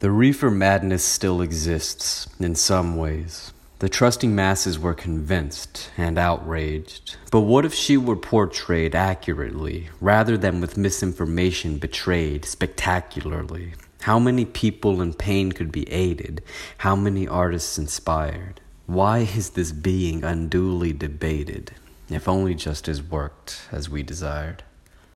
The reefer madness still exists in some ways. The trusting masses were convinced and outraged. But what if she were portrayed accurately rather than with misinformation betrayed spectacularly? How many people in pain could be aided? How many artists inspired? Why is this being unduly debated? If only justice worked as we desired.